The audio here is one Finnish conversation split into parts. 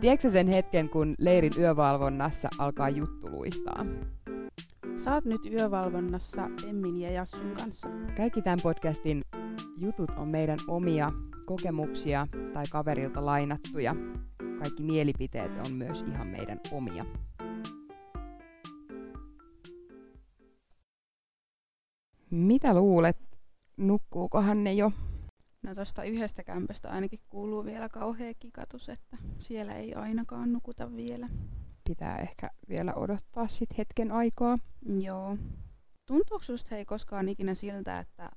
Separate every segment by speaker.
Speaker 1: Tiedätkö sen hetken, kun leirin yövalvonnassa alkaa juttu luistaa?
Speaker 2: Saat nyt yövalvonnassa Emmin ja Jassun kanssa.
Speaker 1: Kaikki tämän podcastin jutut on meidän omia kokemuksia tai kaverilta lainattuja. Kaikki mielipiteet on myös ihan meidän omia. Mitä luulet, nukkuukohan ne jo?
Speaker 2: No tosta yhdestä kämpästä ainakin kuuluu vielä kauhea kikatus, että siellä ei ainakaan nukuta vielä.
Speaker 1: Pitää ehkä vielä odottaa sit hetken aikaa.
Speaker 2: Joo. Tuntuuko susta hei koskaan ikinä siltä, että,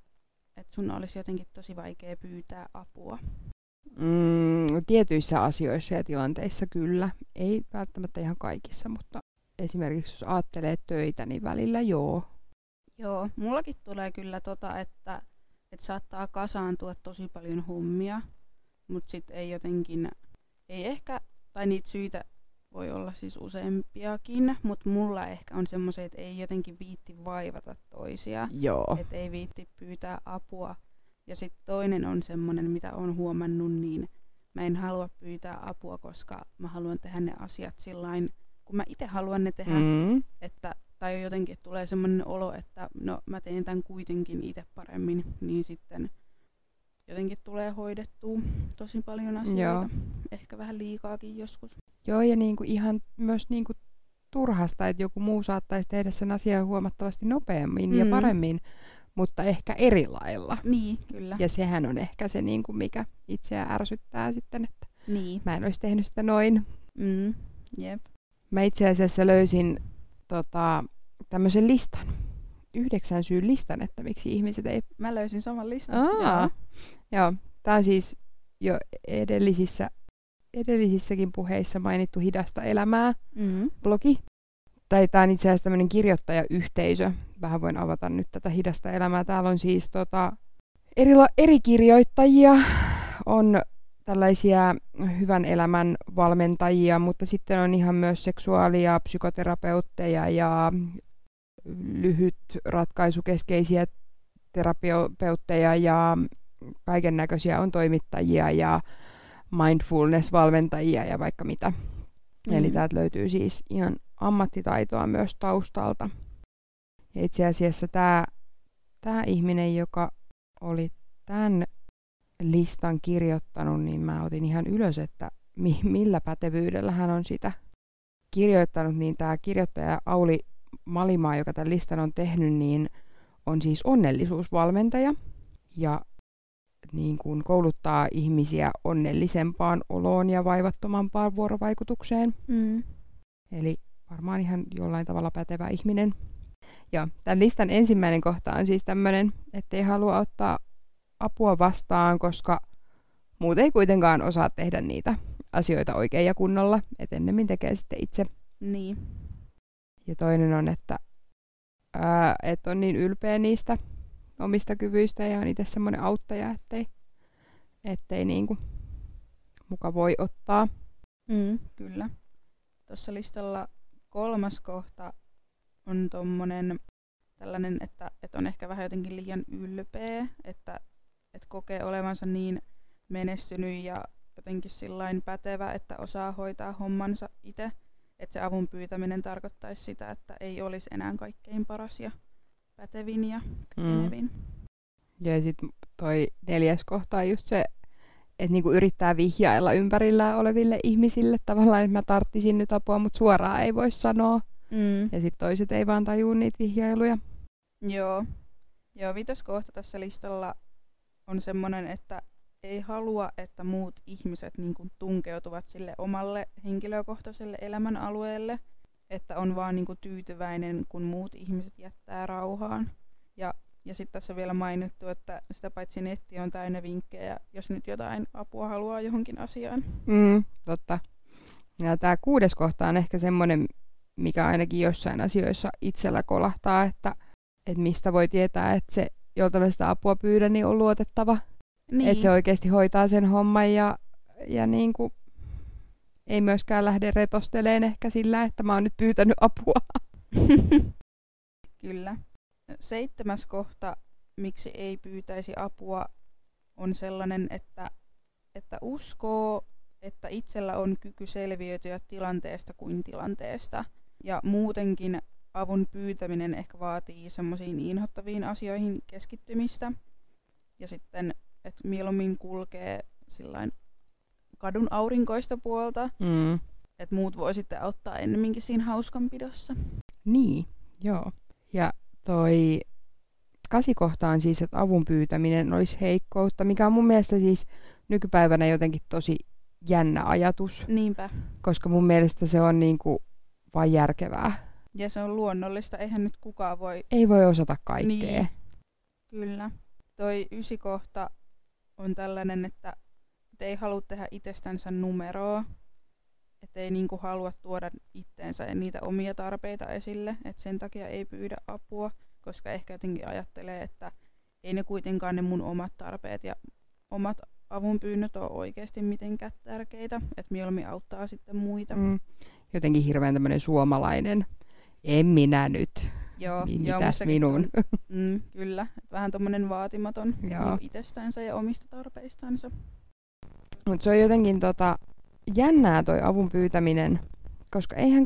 Speaker 2: että sun olisi jotenkin tosi vaikea pyytää apua?
Speaker 1: Mm, tietyissä asioissa ja tilanteissa kyllä. Ei välttämättä ihan kaikissa, mutta esimerkiksi jos ajattelee töitä, niin välillä joo.
Speaker 2: Joo, mullakin tulee kyllä tota, että, että saattaa kasaantua tosi paljon hommia, mutta sitten ei jotenkin, ei ehkä, tai niitä syitä voi olla siis useampiakin, mutta mulla ehkä on semmoisia, että ei jotenkin viitti vaivata toisia,
Speaker 1: Joo.
Speaker 2: että ei viitti pyytää apua. Ja sitten toinen on semmoinen, mitä on huomannut, niin mä en halua pyytää apua, koska mä haluan tehdä ne asiat sillain, kun mä itse haluan ne tehdä,
Speaker 1: Mm.
Speaker 2: että, tai jotenkin tulee semmoinen olo, että no mä teen tämän kuitenkin itse paremmin, niin sitten jotenkin tulee hoidettua tosi paljon asioita.
Speaker 1: Joo.
Speaker 2: Ehkä vähän liikaakin joskus.
Speaker 1: Joo, ja niinku ihan myös niinku turhasta, että joku muu saattaisi tehdä sen asian huomattavasti nopeammin mm. ja
Speaker 2: Mm.
Speaker 1: paremmin, mutta ehkä eri lailla.
Speaker 2: Niin, kyllä.
Speaker 1: Ja sehän on ehkä se, niinku, mikä itseä ärsyttää sitten, että
Speaker 2: Niin.
Speaker 1: mä en olisi tehnyt sitä noin.
Speaker 2: Mm. Jep.
Speaker 1: Mä itse asiassa löysin tota, tämmöisen listan, yhdeksän syyn listan, että miksi ihmiset ei...
Speaker 2: Mä löysin saman listan.
Speaker 1: Aa, joo, tää on siis jo edellisissä, edellisissäkin puheissa mainittu Hidasta elämää
Speaker 2: Mm.
Speaker 1: blogi. Tai tää on itse asiassa tämmöinen kirjoittajayhteisö. Vähän voin avata nyt tätä Hidasta elämää. Täällä on siis tota, eri, eri kirjoittajia, on tällaisia hyvän elämän valmentajia, mutta sitten on ihan myös seksuaali- ja psykoterapeutteja ja lyhyt ratkaisukeskeisiä terapeutteja ja kaiken näköisiä on toimittajia ja mindfulness-valmentajia ja vaikka mitä. Mm. Eli
Speaker 2: Mm.
Speaker 1: täältä löytyy siis ihan ammattitaitoa myös taustalta. Ja itse asiassa tämä, tämä ihminen, joka oli tämän listan kirjoittanut, niin mä otin ihan ylös, että mi- millä pätevyydellä hän on sitä kirjoittanut, niin tämä kirjoittaja Auli Malimaa, joka tämän listan on tehnyt, niin on siis onnellisuusvalmentaja ja niin kuin kouluttaa ihmisiä onnellisempaan oloon ja vaivattomampaan vuorovaikutukseen.
Speaker 2: Mm.
Speaker 1: Eli varmaan ihan jollain tavalla pätevä ihminen. Ja tämän listan ensimmäinen kohta on siis tämmöinen, ettei halua ottaa apua vastaan, koska muut ei kuitenkaan osaa tehdä niitä asioita oikein ja kunnolla, että ennemmin tekee sitten itse.
Speaker 2: Niin.
Speaker 1: Ja toinen on, että ää, et on niin ylpeä niistä omista kyvyistä ja on itse semmoinen auttaja, ettei, ettei niinku muka voi ottaa.
Speaker 2: Mm. Kyllä. Tuossa listalla kolmas kohta on tommonen tällainen, että, että on ehkä vähän jotenkin liian ylpeä, että, että kokee olevansa niin menestynyt ja jotenkin sillain pätevä, että osaa hoitaa hommansa itse. Että se avun pyytäminen tarkoittaisi sitä, että ei olisi enää kaikkein paras ja pätevin ja kykenevin.
Speaker 1: Ja sitten toi neljäs kohta on just se, että niinku yrittää vihjailla ympärillä oleville ihmisille tavallaan, että mä tarttisin nyt apua, mutta suoraan ei voi sanoa.
Speaker 2: Mm.
Speaker 1: Ja sitten toiset ei vaan tajuu niitä vihjailuja.
Speaker 2: Joo. Joo, viides kohta tässä listalla on semmoinen, että ei halua, että muut ihmiset niin kuin tunkeutuvat sille omalle henkilökohtaiselle elämän alueelle, että on vaan niin kuin tyytyväinen, kun muut ihmiset jättää rauhaan. Ja, ja sitten tässä on vielä mainittu, että sitä paitsi netti on täynnä vinkkejä, jos nyt jotain apua haluaa johonkin asiaan.
Speaker 1: Mm, totta. Ja tämä kuudes kohta on ehkä semmoinen, mikä ainakin jossain asioissa itsellä kolahtaa, että, että mistä voi tietää, että se, jolta mä sitä apua pyydän, niin on luotettava.
Speaker 2: Niin.
Speaker 1: Että se oikeasti hoitaa sen homman ja, ja niin kuin, ei myöskään lähde retosteleen ehkä sillä, että mä oon nyt pyytänyt apua.
Speaker 2: Kyllä. Seitsemäs kohta, miksi ei pyytäisi apua, on sellainen, että, että uskoo, että itsellä on kyky selviytyä tilanteesta kuin tilanteesta. Ja muutenkin avun pyytäminen ehkä vaatii semmoisiin inhottaviin asioihin keskittymistä. Ja sitten, että mieluummin kulkee sillain kadun aurinkoista puolta,
Speaker 1: Mm.
Speaker 2: että muut voi sitten auttaa ennemminkin siinä hauskanpidossa.
Speaker 1: Niin, joo. Ja toi kasikohta on siis, että avun pyytäminen olisi heikkoutta, mikä on mun mielestä siis nykypäivänä jotenkin tosi jännä ajatus,
Speaker 2: Niinpä.
Speaker 1: koska mun mielestä se on niinku vaan järkevää.
Speaker 2: Ja se on luonnollista, eihän nyt kukaan voi...
Speaker 1: Ei voi osata kaikkea.
Speaker 2: Niin. Kyllä. Toi ysikohta on tällainen, että et ei halua tehdä itsestänsä numeroa. Että ei niinku halua tuoda itteensä ja niitä omia tarpeita esille. Että sen takia ei pyydä apua, koska ehkä jotenkin ajattelee, että ei ne kuitenkaan ne mun omat tarpeet ja omat avunpyynnöt ole oikeasti mitenkään tärkeitä. Että mieluummin auttaa sitten muita.
Speaker 1: Mm. Jotenkin hirveän tämmöinen suomalainen. En minä nyt.
Speaker 2: Joo,
Speaker 1: Niin
Speaker 2: joo,
Speaker 1: mitäs minun?
Speaker 2: on- Mm, kyllä. Vähän tommonen vaatimaton
Speaker 1: Joo.
Speaker 2: niinku itsestänsä ja omista tarpeistansa.
Speaker 1: Mutta se on jotenkin tota, jännää toi avun pyytäminen, koska eihän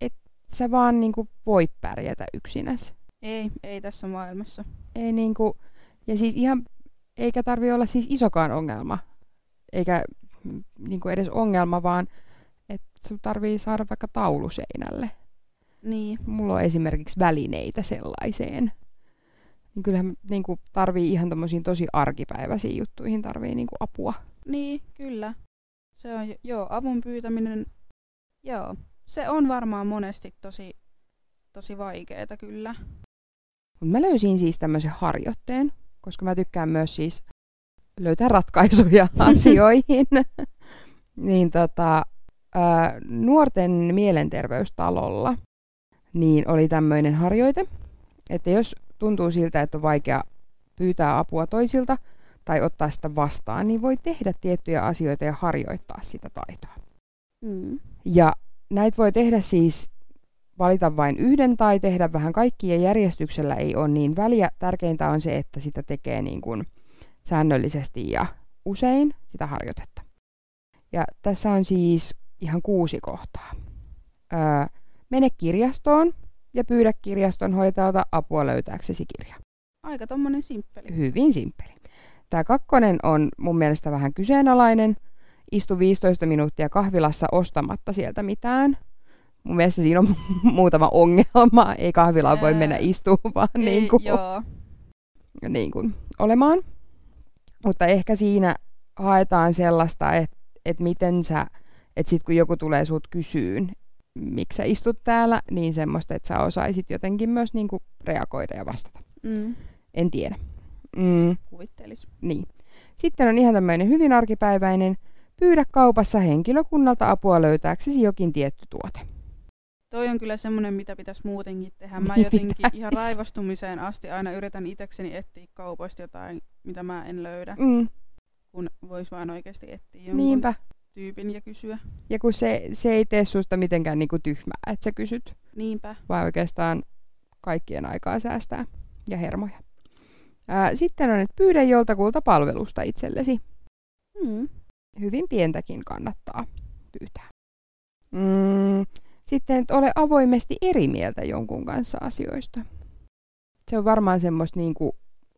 Speaker 1: et sä vaan niinku voi pärjätä yksinäs.
Speaker 2: Ei, ei tässä maailmassa.
Speaker 1: Ei niinku, ja siis ihan, eikä tarvi olla siis isokaan ongelma, eikä niinku edes ongelma, vaan että sun tarvii saada vaikka taulu seinälle.
Speaker 2: Niin,
Speaker 1: Mulla on esimerkiksi välineitä sellaiseen. Niin kyllähän niinku tarvii ihan tommosiin tosi arkipäiväisiin juttuihin tarvii niinku apua.
Speaker 2: niin, kyllä. Se on, jo- joo, avun pyytäminen, joo. Se on varmaan monesti tosi, tosi vaikeeta kyllä.
Speaker 1: Mut mä löysin siis tämmöisen harjoitteen, koska mä tykkään myös siis löytää ratkaisuja asioihin. niin tota, ää, nuorten mielenterveystalolla niin oli tämmöinen harjoite, että jos tuntuu siltä, että on vaikea pyytää apua toisilta tai ottaa sitä vastaan, niin voi tehdä tiettyjä asioita ja harjoittaa sitä taitoa.
Speaker 2: Mm.
Speaker 1: Ja näitä voi tehdä siis valita vain yhden tai tehdä vähän kaikkia ja järjestyksellä ei ole niin väliä. Tärkeintä on se, että sitä tekee niin kuin säännöllisesti ja usein sitä harjoitetta. Ja tässä on siis ihan kuusi kohtaa. Öö, mene kirjastoon ja pyydä kirjaston hoitajalta apua löytääksesi kirja.
Speaker 2: Aika tommonen simppeli.
Speaker 1: Hyvin simppeli. Tämä kakkonen on mun mielestä vähän kyseenalainen. Istu 15 minuuttia kahvilassa ostamatta sieltä mitään. Mun mielestä siinä on muutama ongelma. Ei kahvilaan voi mennä istumaan
Speaker 2: Ei,
Speaker 1: niin kuin,
Speaker 2: joo,
Speaker 1: niin kuin olemaan. Mutta ehkä siinä haetaan sellaista, että et miten sä, että sit kun joku tulee sut kysyyn, miksi sä istut täällä, niin semmoista, että sä osaisit jotenkin myös niin kuin reagoida ja vastata.
Speaker 2: mm.
Speaker 1: En tiedä. Mm.
Speaker 2: kuvittelis.
Speaker 1: Niin. Sitten on ihan tämmöinen hyvin arkipäiväinen. Pyydä kaupassa henkilökunnalta apua löytääksesi jokin tietty tuote.
Speaker 2: Toi on kyllä semmonen, mitä pitäisi muutenkin tehdä. Mä jotenkin
Speaker 1: pitäis.
Speaker 2: ihan raivostumiseen asti aina yritän itekseni etsiä kaupoista jotain, mitä mä en löydä,
Speaker 1: Mm,
Speaker 2: kun vois vaan oikeasti etsiä jonkun
Speaker 1: niinpä.
Speaker 2: Tyypin ja kysyä.
Speaker 1: Ja kun se, se ei tee susta mitenkään niinku tyhmää, että sä kysyt,
Speaker 2: Niinpä.
Speaker 1: vaan oikeastaan kaikkien aikaa säästää ja hermoja. Ää, sitten on, että pyydä joltakulta palvelusta itsellesi.
Speaker 2: Mm.
Speaker 1: Hyvin pientäkin kannattaa pyytää. Mm, sitten, että ole avoimesti eri mieltä jonkun kanssa asioista. Se on varmaan semmoista niinku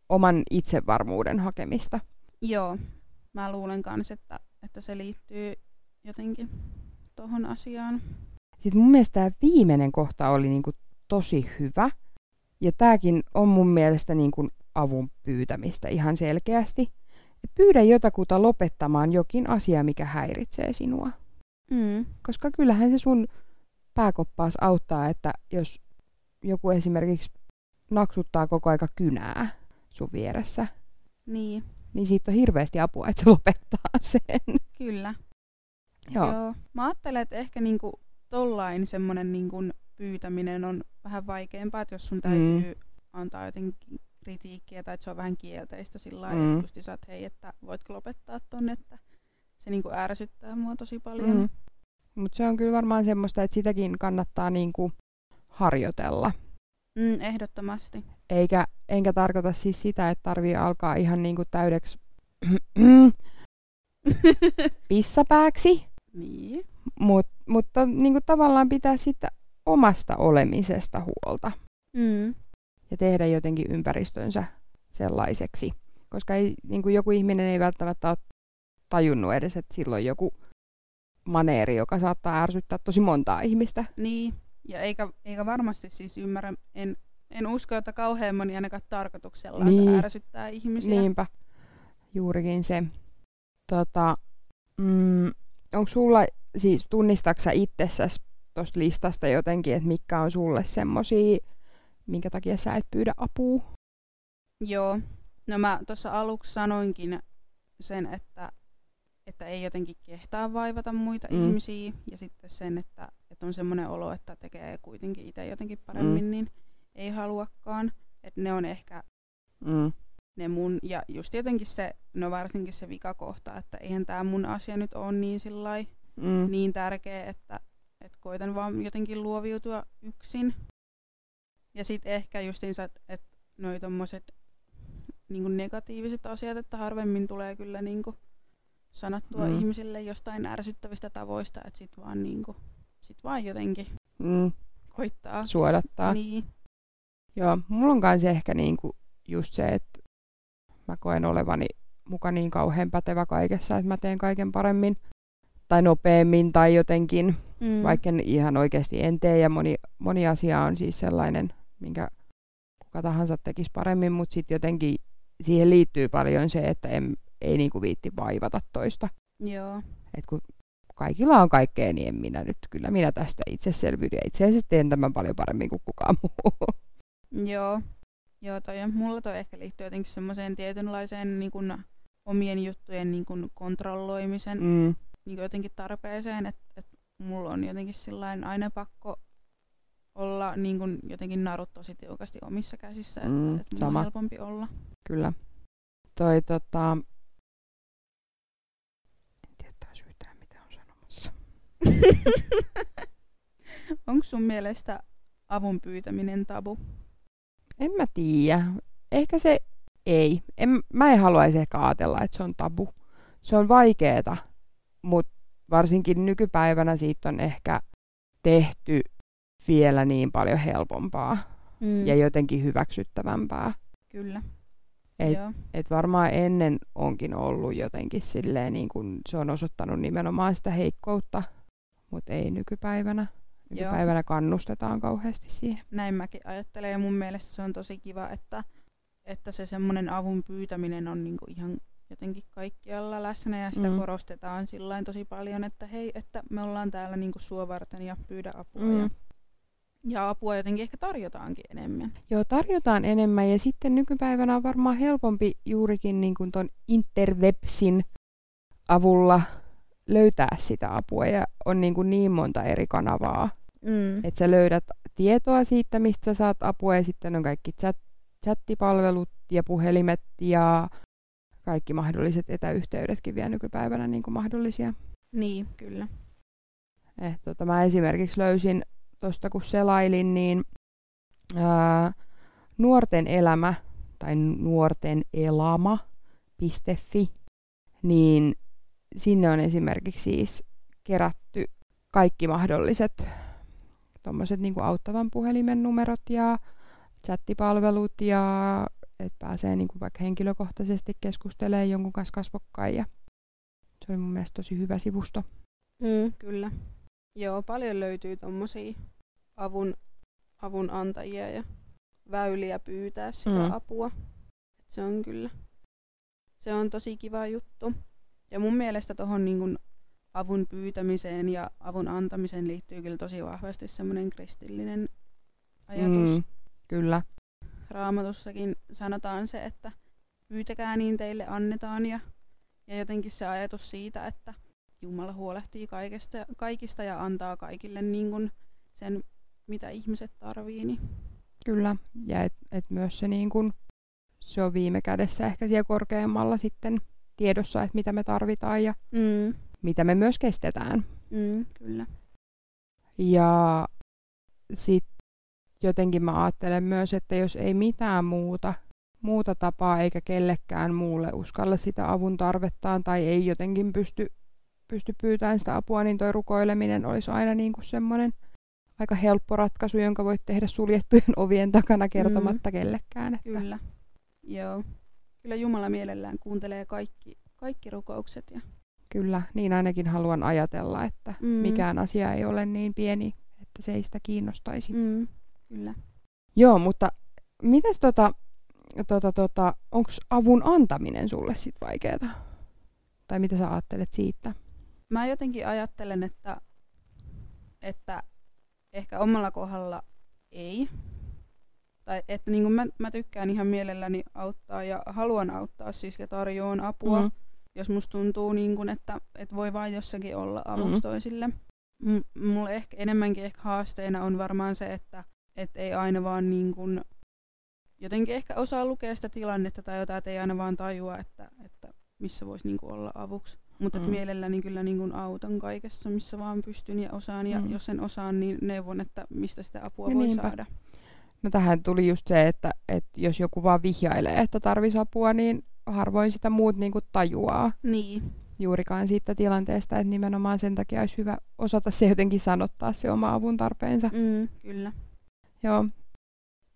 Speaker 1: oman itsevarmuuden hakemista.
Speaker 2: Joo, mä luulen kans, että, että se liittyy jotenkin tohon asiaan.
Speaker 1: Sitten mun mielestä tämä viimeinen kohta oli niinku tosi hyvä. Ja tämäkin on mun mielestä niinku avun pyytämistä ihan selkeästi. Et pyydä jotakuta lopettamaan jokin asia, mikä häiritsee sinua.
Speaker 2: Mm.
Speaker 1: Koska kyllähän se sun pääkoppaas auttaa, että jos joku esimerkiksi naksuttaa koko aika kynää sun vieressä,
Speaker 2: Niin,
Speaker 1: niin siitä on hirveästi apua, että se lopettaa sen.
Speaker 2: kyllä.
Speaker 1: Joo.
Speaker 2: Joo. Mä ajattelen, että ehkä niinku tollain semmonen niinku pyytäminen on vähän vaikeampaa, että jos sun täytyy mm. antaa jotenkin kritiikkiä tai että se on vähän kielteistä sillä lailla,
Speaker 1: Mm.
Speaker 2: mm. että sä oot, hei, että voitko lopettaa ton, että se niinku ärsyttää mua tosi paljon.
Speaker 1: Mm. Mutta se on kyllä varmaan semmoista, että sitäkin kannattaa niinku harjoitella.
Speaker 2: Mm, ehdottomasti.
Speaker 1: Eikä, enkä tarkoita siis sitä, että tarvii alkaa ihan niinku täydeksi pissapääksi,
Speaker 2: niin.
Speaker 1: mut, mutta niin kuin tavallaan pitää sitten omasta olemisesta huolta
Speaker 2: Mm.
Speaker 1: ja tehdä jotenkin ympäristönsä sellaiseksi. Koska ei, niin kuin joku ihminen ei välttämättä ole tajunnut edes, että silloin joku maneeri, joka saattaa ärsyttää tosi montaa ihmistä.
Speaker 2: Niin. Ja eikä, eikä varmasti siis ymmärrä, en, en usko, että kauhean moni ainakaan tarkoituksella
Speaker 1: Niin.
Speaker 2: ärsyttää ihmisiä.
Speaker 1: Niinpä, juurikin se. Tota, mm, onko sulla, siis tunnistaksä itsessäsi tuosta listasta jotenkin, että mitkä on sulle semmosia, minkä takia sä et pyydä apua?
Speaker 2: Joo. No mä tuossa aluksi sanoinkin sen, että, että ei jotenkin kehtaa vaivata muita mm. ihmisiä. Ja sitten sen, että, että on semmoinen olo, että tekee kuitenkin itse jotenkin paremmin,
Speaker 1: Mm.
Speaker 2: niin ei haluakaan. Että ne on ehkä
Speaker 1: Mm.
Speaker 2: ne mun, ja just jotenkin se, no varsinkin se vikakohta, että eihän tämä mun asia nyt ole niin sillai,
Speaker 1: Mm.
Speaker 2: niin tärkeä, että, että koitan vaan jotenkin luoviutua yksin. Ja sitten ehkä justiinsa, että et noi tommoset niinku negatiiviset asiat, että harvemmin tulee kyllä niinku sanottua
Speaker 1: Mm.
Speaker 2: ihmisille jostain ärsyttävistä tavoista, että sit vaan, niinku, sit vaan jotenkin
Speaker 1: Mm.
Speaker 2: koittaa.
Speaker 1: Suodattaa.
Speaker 2: Niin,
Speaker 1: Joo, mulla on kanssa ehkä niinku just se, että mä koen olevani muka niin kauhean pätevä kaikessa, että mä teen kaiken paremmin tai nopeammin tai jotenkin,
Speaker 2: mm.
Speaker 1: vaikka en ihan oikeasti en tee. Ja moni, moni asia on siis sellainen, minkä kuka tahansa tekisi paremmin, mutta sitten jotenkin siihen liittyy paljon se, että en, ei niinku viitti vaivata toista.
Speaker 2: Joo,
Speaker 1: Et kun kaikilla on kaikkea, niin en minä nyt, kyllä minä tästä itse selviydyn. Ja itse asiassa teen tämän paljon paremmin kuin kukaan muu.
Speaker 2: Joo, joo toi, mulla toi ehkä liittyy jotenkin semmoiseen tietynlaiseen niin kun, omien juttujen niin kun, kontrolloimisen mm. Niin kun, jotenkin tarpeeseen, että et mulla on jotenkin sillain aina pakko olla niin kun, jotenkin narut tosi tiukasti omissa käsissä, että
Speaker 1: Mm,
Speaker 2: et on helpompi olla.
Speaker 1: kyllä. Toi tota... En tiedä taas yhtään mitä on sanomassa.
Speaker 2: Onko sun mielestä avun pyytäminen tabu?
Speaker 1: En mä tiedä. Ehkä se ei. En, mä en haluaisi ehkä ajatella, että se on tabu. Se on vaikeeta, mutta varsinkin nykypäivänä siitä on ehkä tehty vielä niin paljon helpompaa
Speaker 2: Mm.
Speaker 1: ja jotenkin hyväksyttävämpää.
Speaker 2: Kyllä.
Speaker 1: Et,
Speaker 2: Joo.
Speaker 1: et varmaan ennen onkin ollut jotenkin silleen, niin kun se on osoittanut nimenomaan sitä heikkoutta, mutta ei nykypäivänä. Nykypäivänä kannustetaan kauheasti siihen.
Speaker 2: Näin mäkin ajattelen ja mun mielestä se on tosi kiva, että, että se semmoinen avun pyytäminen on niinku ihan jotenkin kaikkialla läsnä ja sitä
Speaker 1: Mm.
Speaker 2: mm. korostetaan sillain tosi paljon, että hei, että me ollaan täällä niinku sua varten ja pyydä apua.
Speaker 1: Mm.
Speaker 2: Ja, ja apua jotenkin ehkä tarjotaankin enemmän.
Speaker 1: Joo, tarjotaan enemmän ja sitten nykypäivänä on varmaan helpompi juurikin niin kuin ton interwebsin avulla löytää sitä apua ja on niin, kuin niin monta eri kanavaa,
Speaker 2: Mm.
Speaker 1: että sä löydät tietoa siitä, mistä sä saat apua ja sitten on kaikki chat, chattipalvelut ja puhelimet ja kaikki mahdolliset etäyhteydetkin vielä nykypäivänä niin kuin mahdollisia.
Speaker 2: Niin, kyllä.
Speaker 1: Eh, tota, mä esimerkiksi löysin tuosta kun selailin, niin ää, nuorten elämä tai nuorten elama.fi, niin sinne on esimerkiksi siis kerätty kaikki mahdolliset tommoset niinku auttavan puhelimen numerot ja chattipalvelut ja että pääsee niinku vaikka henkilökohtaisesti keskustelemaan jonkun kanssa kasvokkain ja se oli mun mielestä tosi hyvä sivusto.
Speaker 2: Mm. Kyllä. Joo, paljon löytyy tommosia avun, avun antajia ja väyliä pyytää sitä
Speaker 1: mm.
Speaker 2: apua. Et se on kyllä, se on tosi kiva juttu. Ja mun mielestä tuohon niin avun pyytämiseen ja avun antamiseen liittyy kyllä tosi vahvasti semmoinen kristillinen ajatus.
Speaker 1: Mm, kyllä.
Speaker 2: Raamatussakin sanotaan se, että pyytäkää niin teille annetaan ja, ja jotenkin se ajatus siitä, että Jumala huolehtii kaikesta, kaikista ja antaa kaikille niin kuin sen, mitä ihmiset tarvii. Niin.
Speaker 1: Kyllä, ja et, et myös se, niin kun, se on viime kädessä ehkä siellä korkeammalla sitten tiedossa, että mitä me tarvitaan ja
Speaker 2: Mm.
Speaker 1: Mitä me myös kestetään.
Speaker 2: Mm, kyllä.
Speaker 1: Ja sitten jotenkin mä ajattelen myös, että jos ei mitään muuta, muuta tapaa eikä kellekään muulle uskalla sitä avun tarvettaan tai ei jotenkin pysty, pysty pyytämään sitä apua, niin toi rukoileminen olisi aina niin kuin semmoinen aika helppo ratkaisu, jonka voit tehdä suljettujen ovien takana kertomatta mm. kellekään. Että...
Speaker 2: Kyllä. Joo. Kyllä Jumala mielellään kuuntelee kaikki, kaikki rukoukset. Ja...
Speaker 1: Kyllä, niin ainakin haluan ajatella, että mm. mikään asia ei ole niin pieni, että se ei sitä kiinnostaisi.
Speaker 2: Mm. Kyllä.
Speaker 1: Joo, mutta mitäs tota, tota, tota, onko avun antaminen sulle sit vaikeaa? Tai mitä sä ajattelet siitä?
Speaker 2: Mä jotenkin ajattelen, että, että ehkä omalla kohdalla ei. Tai että niin mä, mä tykkään ihan mielelläni auttaa ja haluan auttaa siis ja tarjoan apua, mm. Jos musta tuntuu niin kuin, että, että voi vain jossakin olla avuksi mm. toisille. M- mulle ehkä enemmänkin ehkä haasteena on varmaan se, että et ei aina vaan niin kuin, jotenkin ehkä osaa lukea sitä tilannetta tai jotain, että ei aina vaan tajua, että, että missä voisi niin olla avuksi. Mutta mm. mielelläni kyllä niin kuin autan kaikessa, missä vaan pystyn ja osaan. Ja mm. jos en osaan, niin neuvon, että mistä sitä apua ja voi niinpä. saada.
Speaker 1: No tähän tuli just se, että, että jos joku vaan vihjailee, että tarvisi apua, niin harvoin sitä muut niin kuin tajuaa.
Speaker 2: Niin.
Speaker 1: Juurikaan siitä tilanteesta, että nimenomaan sen takia olisi hyvä osata se jotenkin sanottaa se oma avun tarpeensa.
Speaker 2: Mm, kyllä.
Speaker 1: Joo.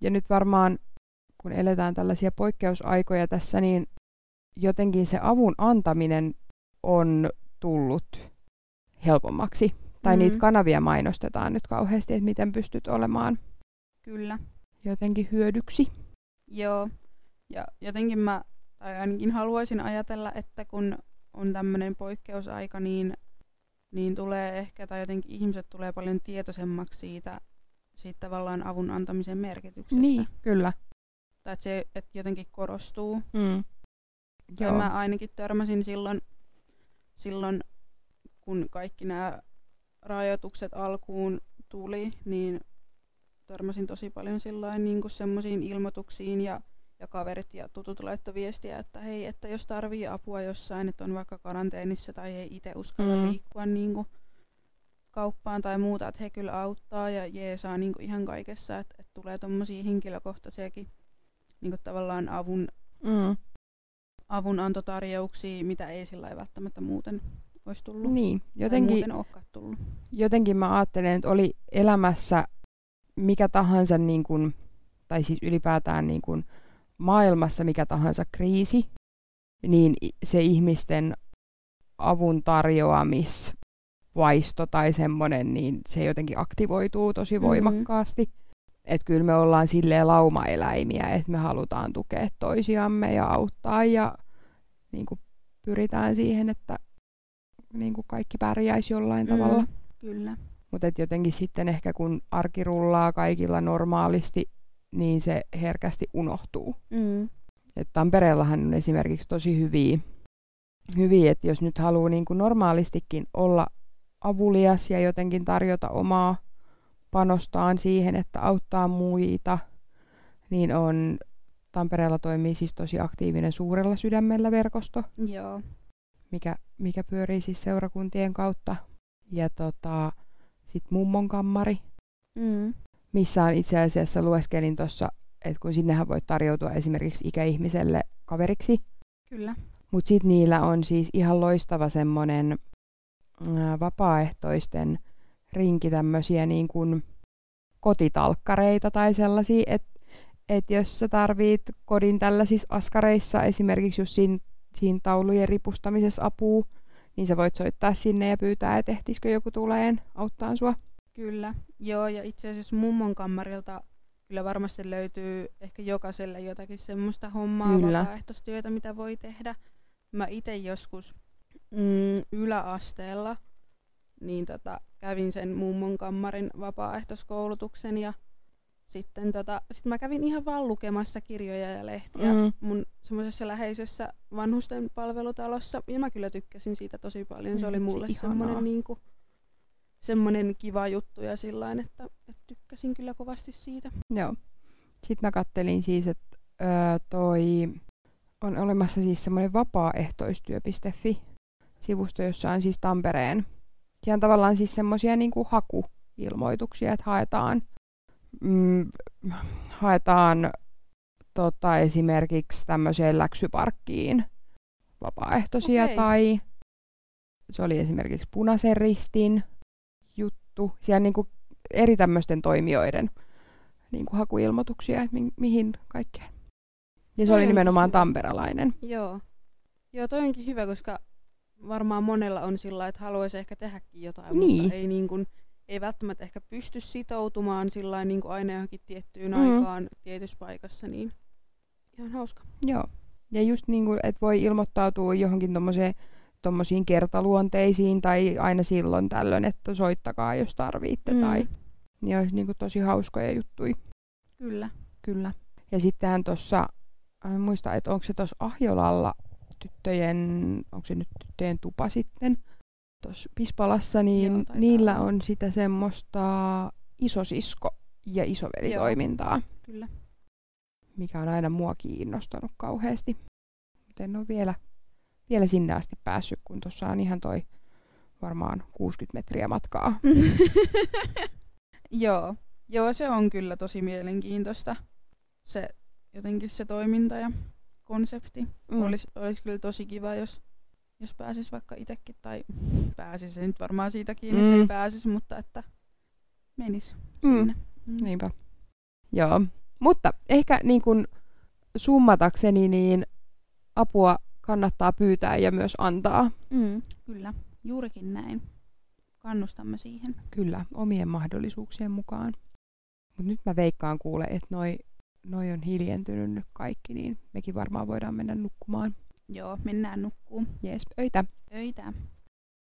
Speaker 1: Ja nyt varmaan, kun eletään tällaisia poikkeusaikoja tässä, niin jotenkin se avun antaminen on tullut helpommaksi. Tai mm. niitä kanavia mainostetaan nyt kauheasti, että miten pystyt olemaan
Speaker 2: Kyllä.
Speaker 1: jotenkin hyödyksi.
Speaker 2: Joo. Ja jotenkin mä, tai ainakin haluaisin ajatella, että kun on tämmöinen poikkeusaika, niin, niin tulee ehkä, tai jotenkin ihmiset tulee paljon tietoisemmaksi siitä, siitä tavallaan avun antamisen merkityksestä.
Speaker 1: Niin, kyllä.
Speaker 2: Tai että se että jotenkin korostuu.
Speaker 1: Mm.
Speaker 2: Ja Joo. mä ainakin törmäsin silloin silloin, kun kaikki nämä rajoitukset alkuun tuli, niin törmäsin tosi paljon niin semmoisiin ilmoituksiin ja, ja kaverit ja tutut laittoi viestiä, että hei, että jos tarvii apua jossain, että on vaikka karanteenissa tai ei itse uskalla mm. liikkua niin kuin kauppaan tai muuta, että he kyllä auttaa ja jeesaa niin kuin ihan kaikessa, että, että tulee tuommoisia henkilökohtaisiakin niin kuin tavallaan avun
Speaker 1: mm
Speaker 2: avunantotarjouksia, mitä ei sillä ei välttämättä muuten olisi tullut.
Speaker 1: Niin, jotenkin,
Speaker 2: muuten tullut.
Speaker 1: jotenkin mä ajattelen, että oli elämässä mikä tahansa, niin kuin, tai siis ylipäätään niin kuin maailmassa mikä tahansa kriisi, niin se ihmisten avun tarjoamisvaisto tai semmoinen, niin se jotenkin aktivoituu tosi mm-hmm. voimakkaasti. Mm-hmm. Että kyllä me ollaan silleen laumaeläimiä, että me halutaan tukea toisiamme ja auttaa ja niin kuin pyritään siihen, että niin kuin kaikki pärjäisi jollain mm, tavalla.
Speaker 2: Kyllä.
Speaker 1: Mutta jotenkin sitten ehkä kun arki rullaa kaikilla normaalisti, niin se herkästi unohtuu.
Speaker 2: Mm.
Speaker 1: Et Tampereellahan on esimerkiksi tosi hyviä, hyviä että jos nyt haluaa niin kuin normaalistikin olla avulias ja jotenkin tarjota omaa panostaan siihen, että auttaa muita, niin on Tampereella toimii siis tosi aktiivinen suurella sydämellä verkosto,
Speaker 2: Joo.
Speaker 1: Mikä, mikä pyörii siis seurakuntien kautta. Ja tota, sitten mummon kammari,
Speaker 2: mm.
Speaker 1: Missä on itse asiassa lueskelin tuossa, että kun sinnehän voit tarjoutua esimerkiksi ikäihmiselle kaveriksi.
Speaker 2: Kyllä.
Speaker 1: Mutta sitten niillä on siis ihan loistava semmoinen vapaaehtoisten rinki tämmöisiä niin kuin kotitalkkareita tai sellaisia, että et jos sä tarvit kodin tällaisissa askareissa, esimerkiksi just siinä, siinä taulujen ripustamisessa apua, niin sä voit soittaa sinne ja pyytää, että ehtisikö joku tuleen auttaa sua.
Speaker 2: Kyllä, joo, ja itse asiassa mummon kammarilta kyllä varmasti löytyy ehkä jokaiselle jotakin semmoista hommaa, kyllä. vapaaehtoistyötä, mitä voi tehdä. Mä itse joskus mm, yläasteella niin tota, kävin sen mummon kammarin vapaaehtoiskoulutuksen ja sitten tota, sit mä kävin ihan vaan lukemassa kirjoja ja lehtiä mm. mun semmoisessa läheisessä vanhusten palvelutalossa. Ja mä kyllä tykkäsin siitä tosi paljon. Se oli mm, mulle semmoinen niinku, semmoinen kiva juttu ja sillain, että, että tykkäsin kyllä kovasti siitä.
Speaker 1: Joo. Sitten mä kattelin siis, että öö, toi on olemassa siis semmoinen vapaaehtoistyö.fi sivusto, jossa on siis Tampereen. Siellä on tavallaan siis semmoisia niinku hakuilmoituksia, että haetaan mm, haetaan tota, esimerkiksi tämmöiseen läksyparkkiin vapaaehtoisia
Speaker 2: Okei.
Speaker 1: tai se oli esimerkiksi punaisen ristin juttu. Siellä niin kuin eri tämmöisten toimijoiden niin kuin hakuilmoituksia, että mi- mihin kaikkeen. Ja se
Speaker 3: Toi
Speaker 1: oli nimenomaan
Speaker 3: hyvä.
Speaker 1: tamperelainen.
Speaker 3: Joo. Joo, toi onkin hyvä, koska varmaan monella on sillä että haluaisi ehkä tehdäkin jotain,
Speaker 1: Niin.
Speaker 3: mutta ei, niin kuin, ei välttämättä ehkä pysty sitoutumaan sillä niin kuin aina johonkin tiettyyn
Speaker 1: Mm.
Speaker 3: mm. aikaan tietyssä paikassa, niin ihan hauska.
Speaker 1: Joo. Ja just niin kuin, että voi ilmoittautua johonkin tommoseen, tommosiin kertaluonteisiin tai aina silloin tällöin, että soittakaa jos tarvitte.
Speaker 3: Mm.
Speaker 1: Tai, niin olisi niin kuin tosi hauskoja juttuja.
Speaker 3: Kyllä.
Speaker 1: Kyllä. Ja sittenhän tuossa, en muista, että onko se tuossa Ahjolalla tyttöjen, onko se nyt tyttöjen tupa sitten, tuossa Pispalassa, niin
Speaker 3: Joo,
Speaker 1: niillä on sitä semmoista isosisko ja isovelitoimintaa,
Speaker 3: Kyllä.
Speaker 1: mikä on aina mua kiinnostanut kauheasti. Mutta en ole vielä, vielä sinne asti päässyt, kun tuossa on ihan toi varmaan 60 metriä matkaa.
Speaker 2: Joo. Joo, se on kyllä tosi mielenkiintoista. Se jotenkin se toiminta ja konsepti. Mm. Olisi, olisi kyllä tosi kiva, jos, jos pääsis vaikka itsekin, tai pääsis se nyt varmaan siitäkin, mm. että
Speaker 1: Mm.
Speaker 2: ei pääsis, mutta että menis
Speaker 1: Mm.
Speaker 2: sinne.
Speaker 1: Niinpä. Joo. Mutta ehkä niin kuin summatakseni, niin apua kannattaa pyytää ja myös antaa.
Speaker 2: Mm. Kyllä, juurikin näin. Kannustamme siihen.
Speaker 1: Kyllä, omien mahdollisuuksien mukaan. Mutta nyt mä veikkaan kuule, että noi, noi on hiljentynyt nyt kaikki, niin mekin varmaan voidaan mennä nukkumaan.
Speaker 2: Joo, mennään nukkuun.
Speaker 1: Jees, öitä.
Speaker 2: Öitä.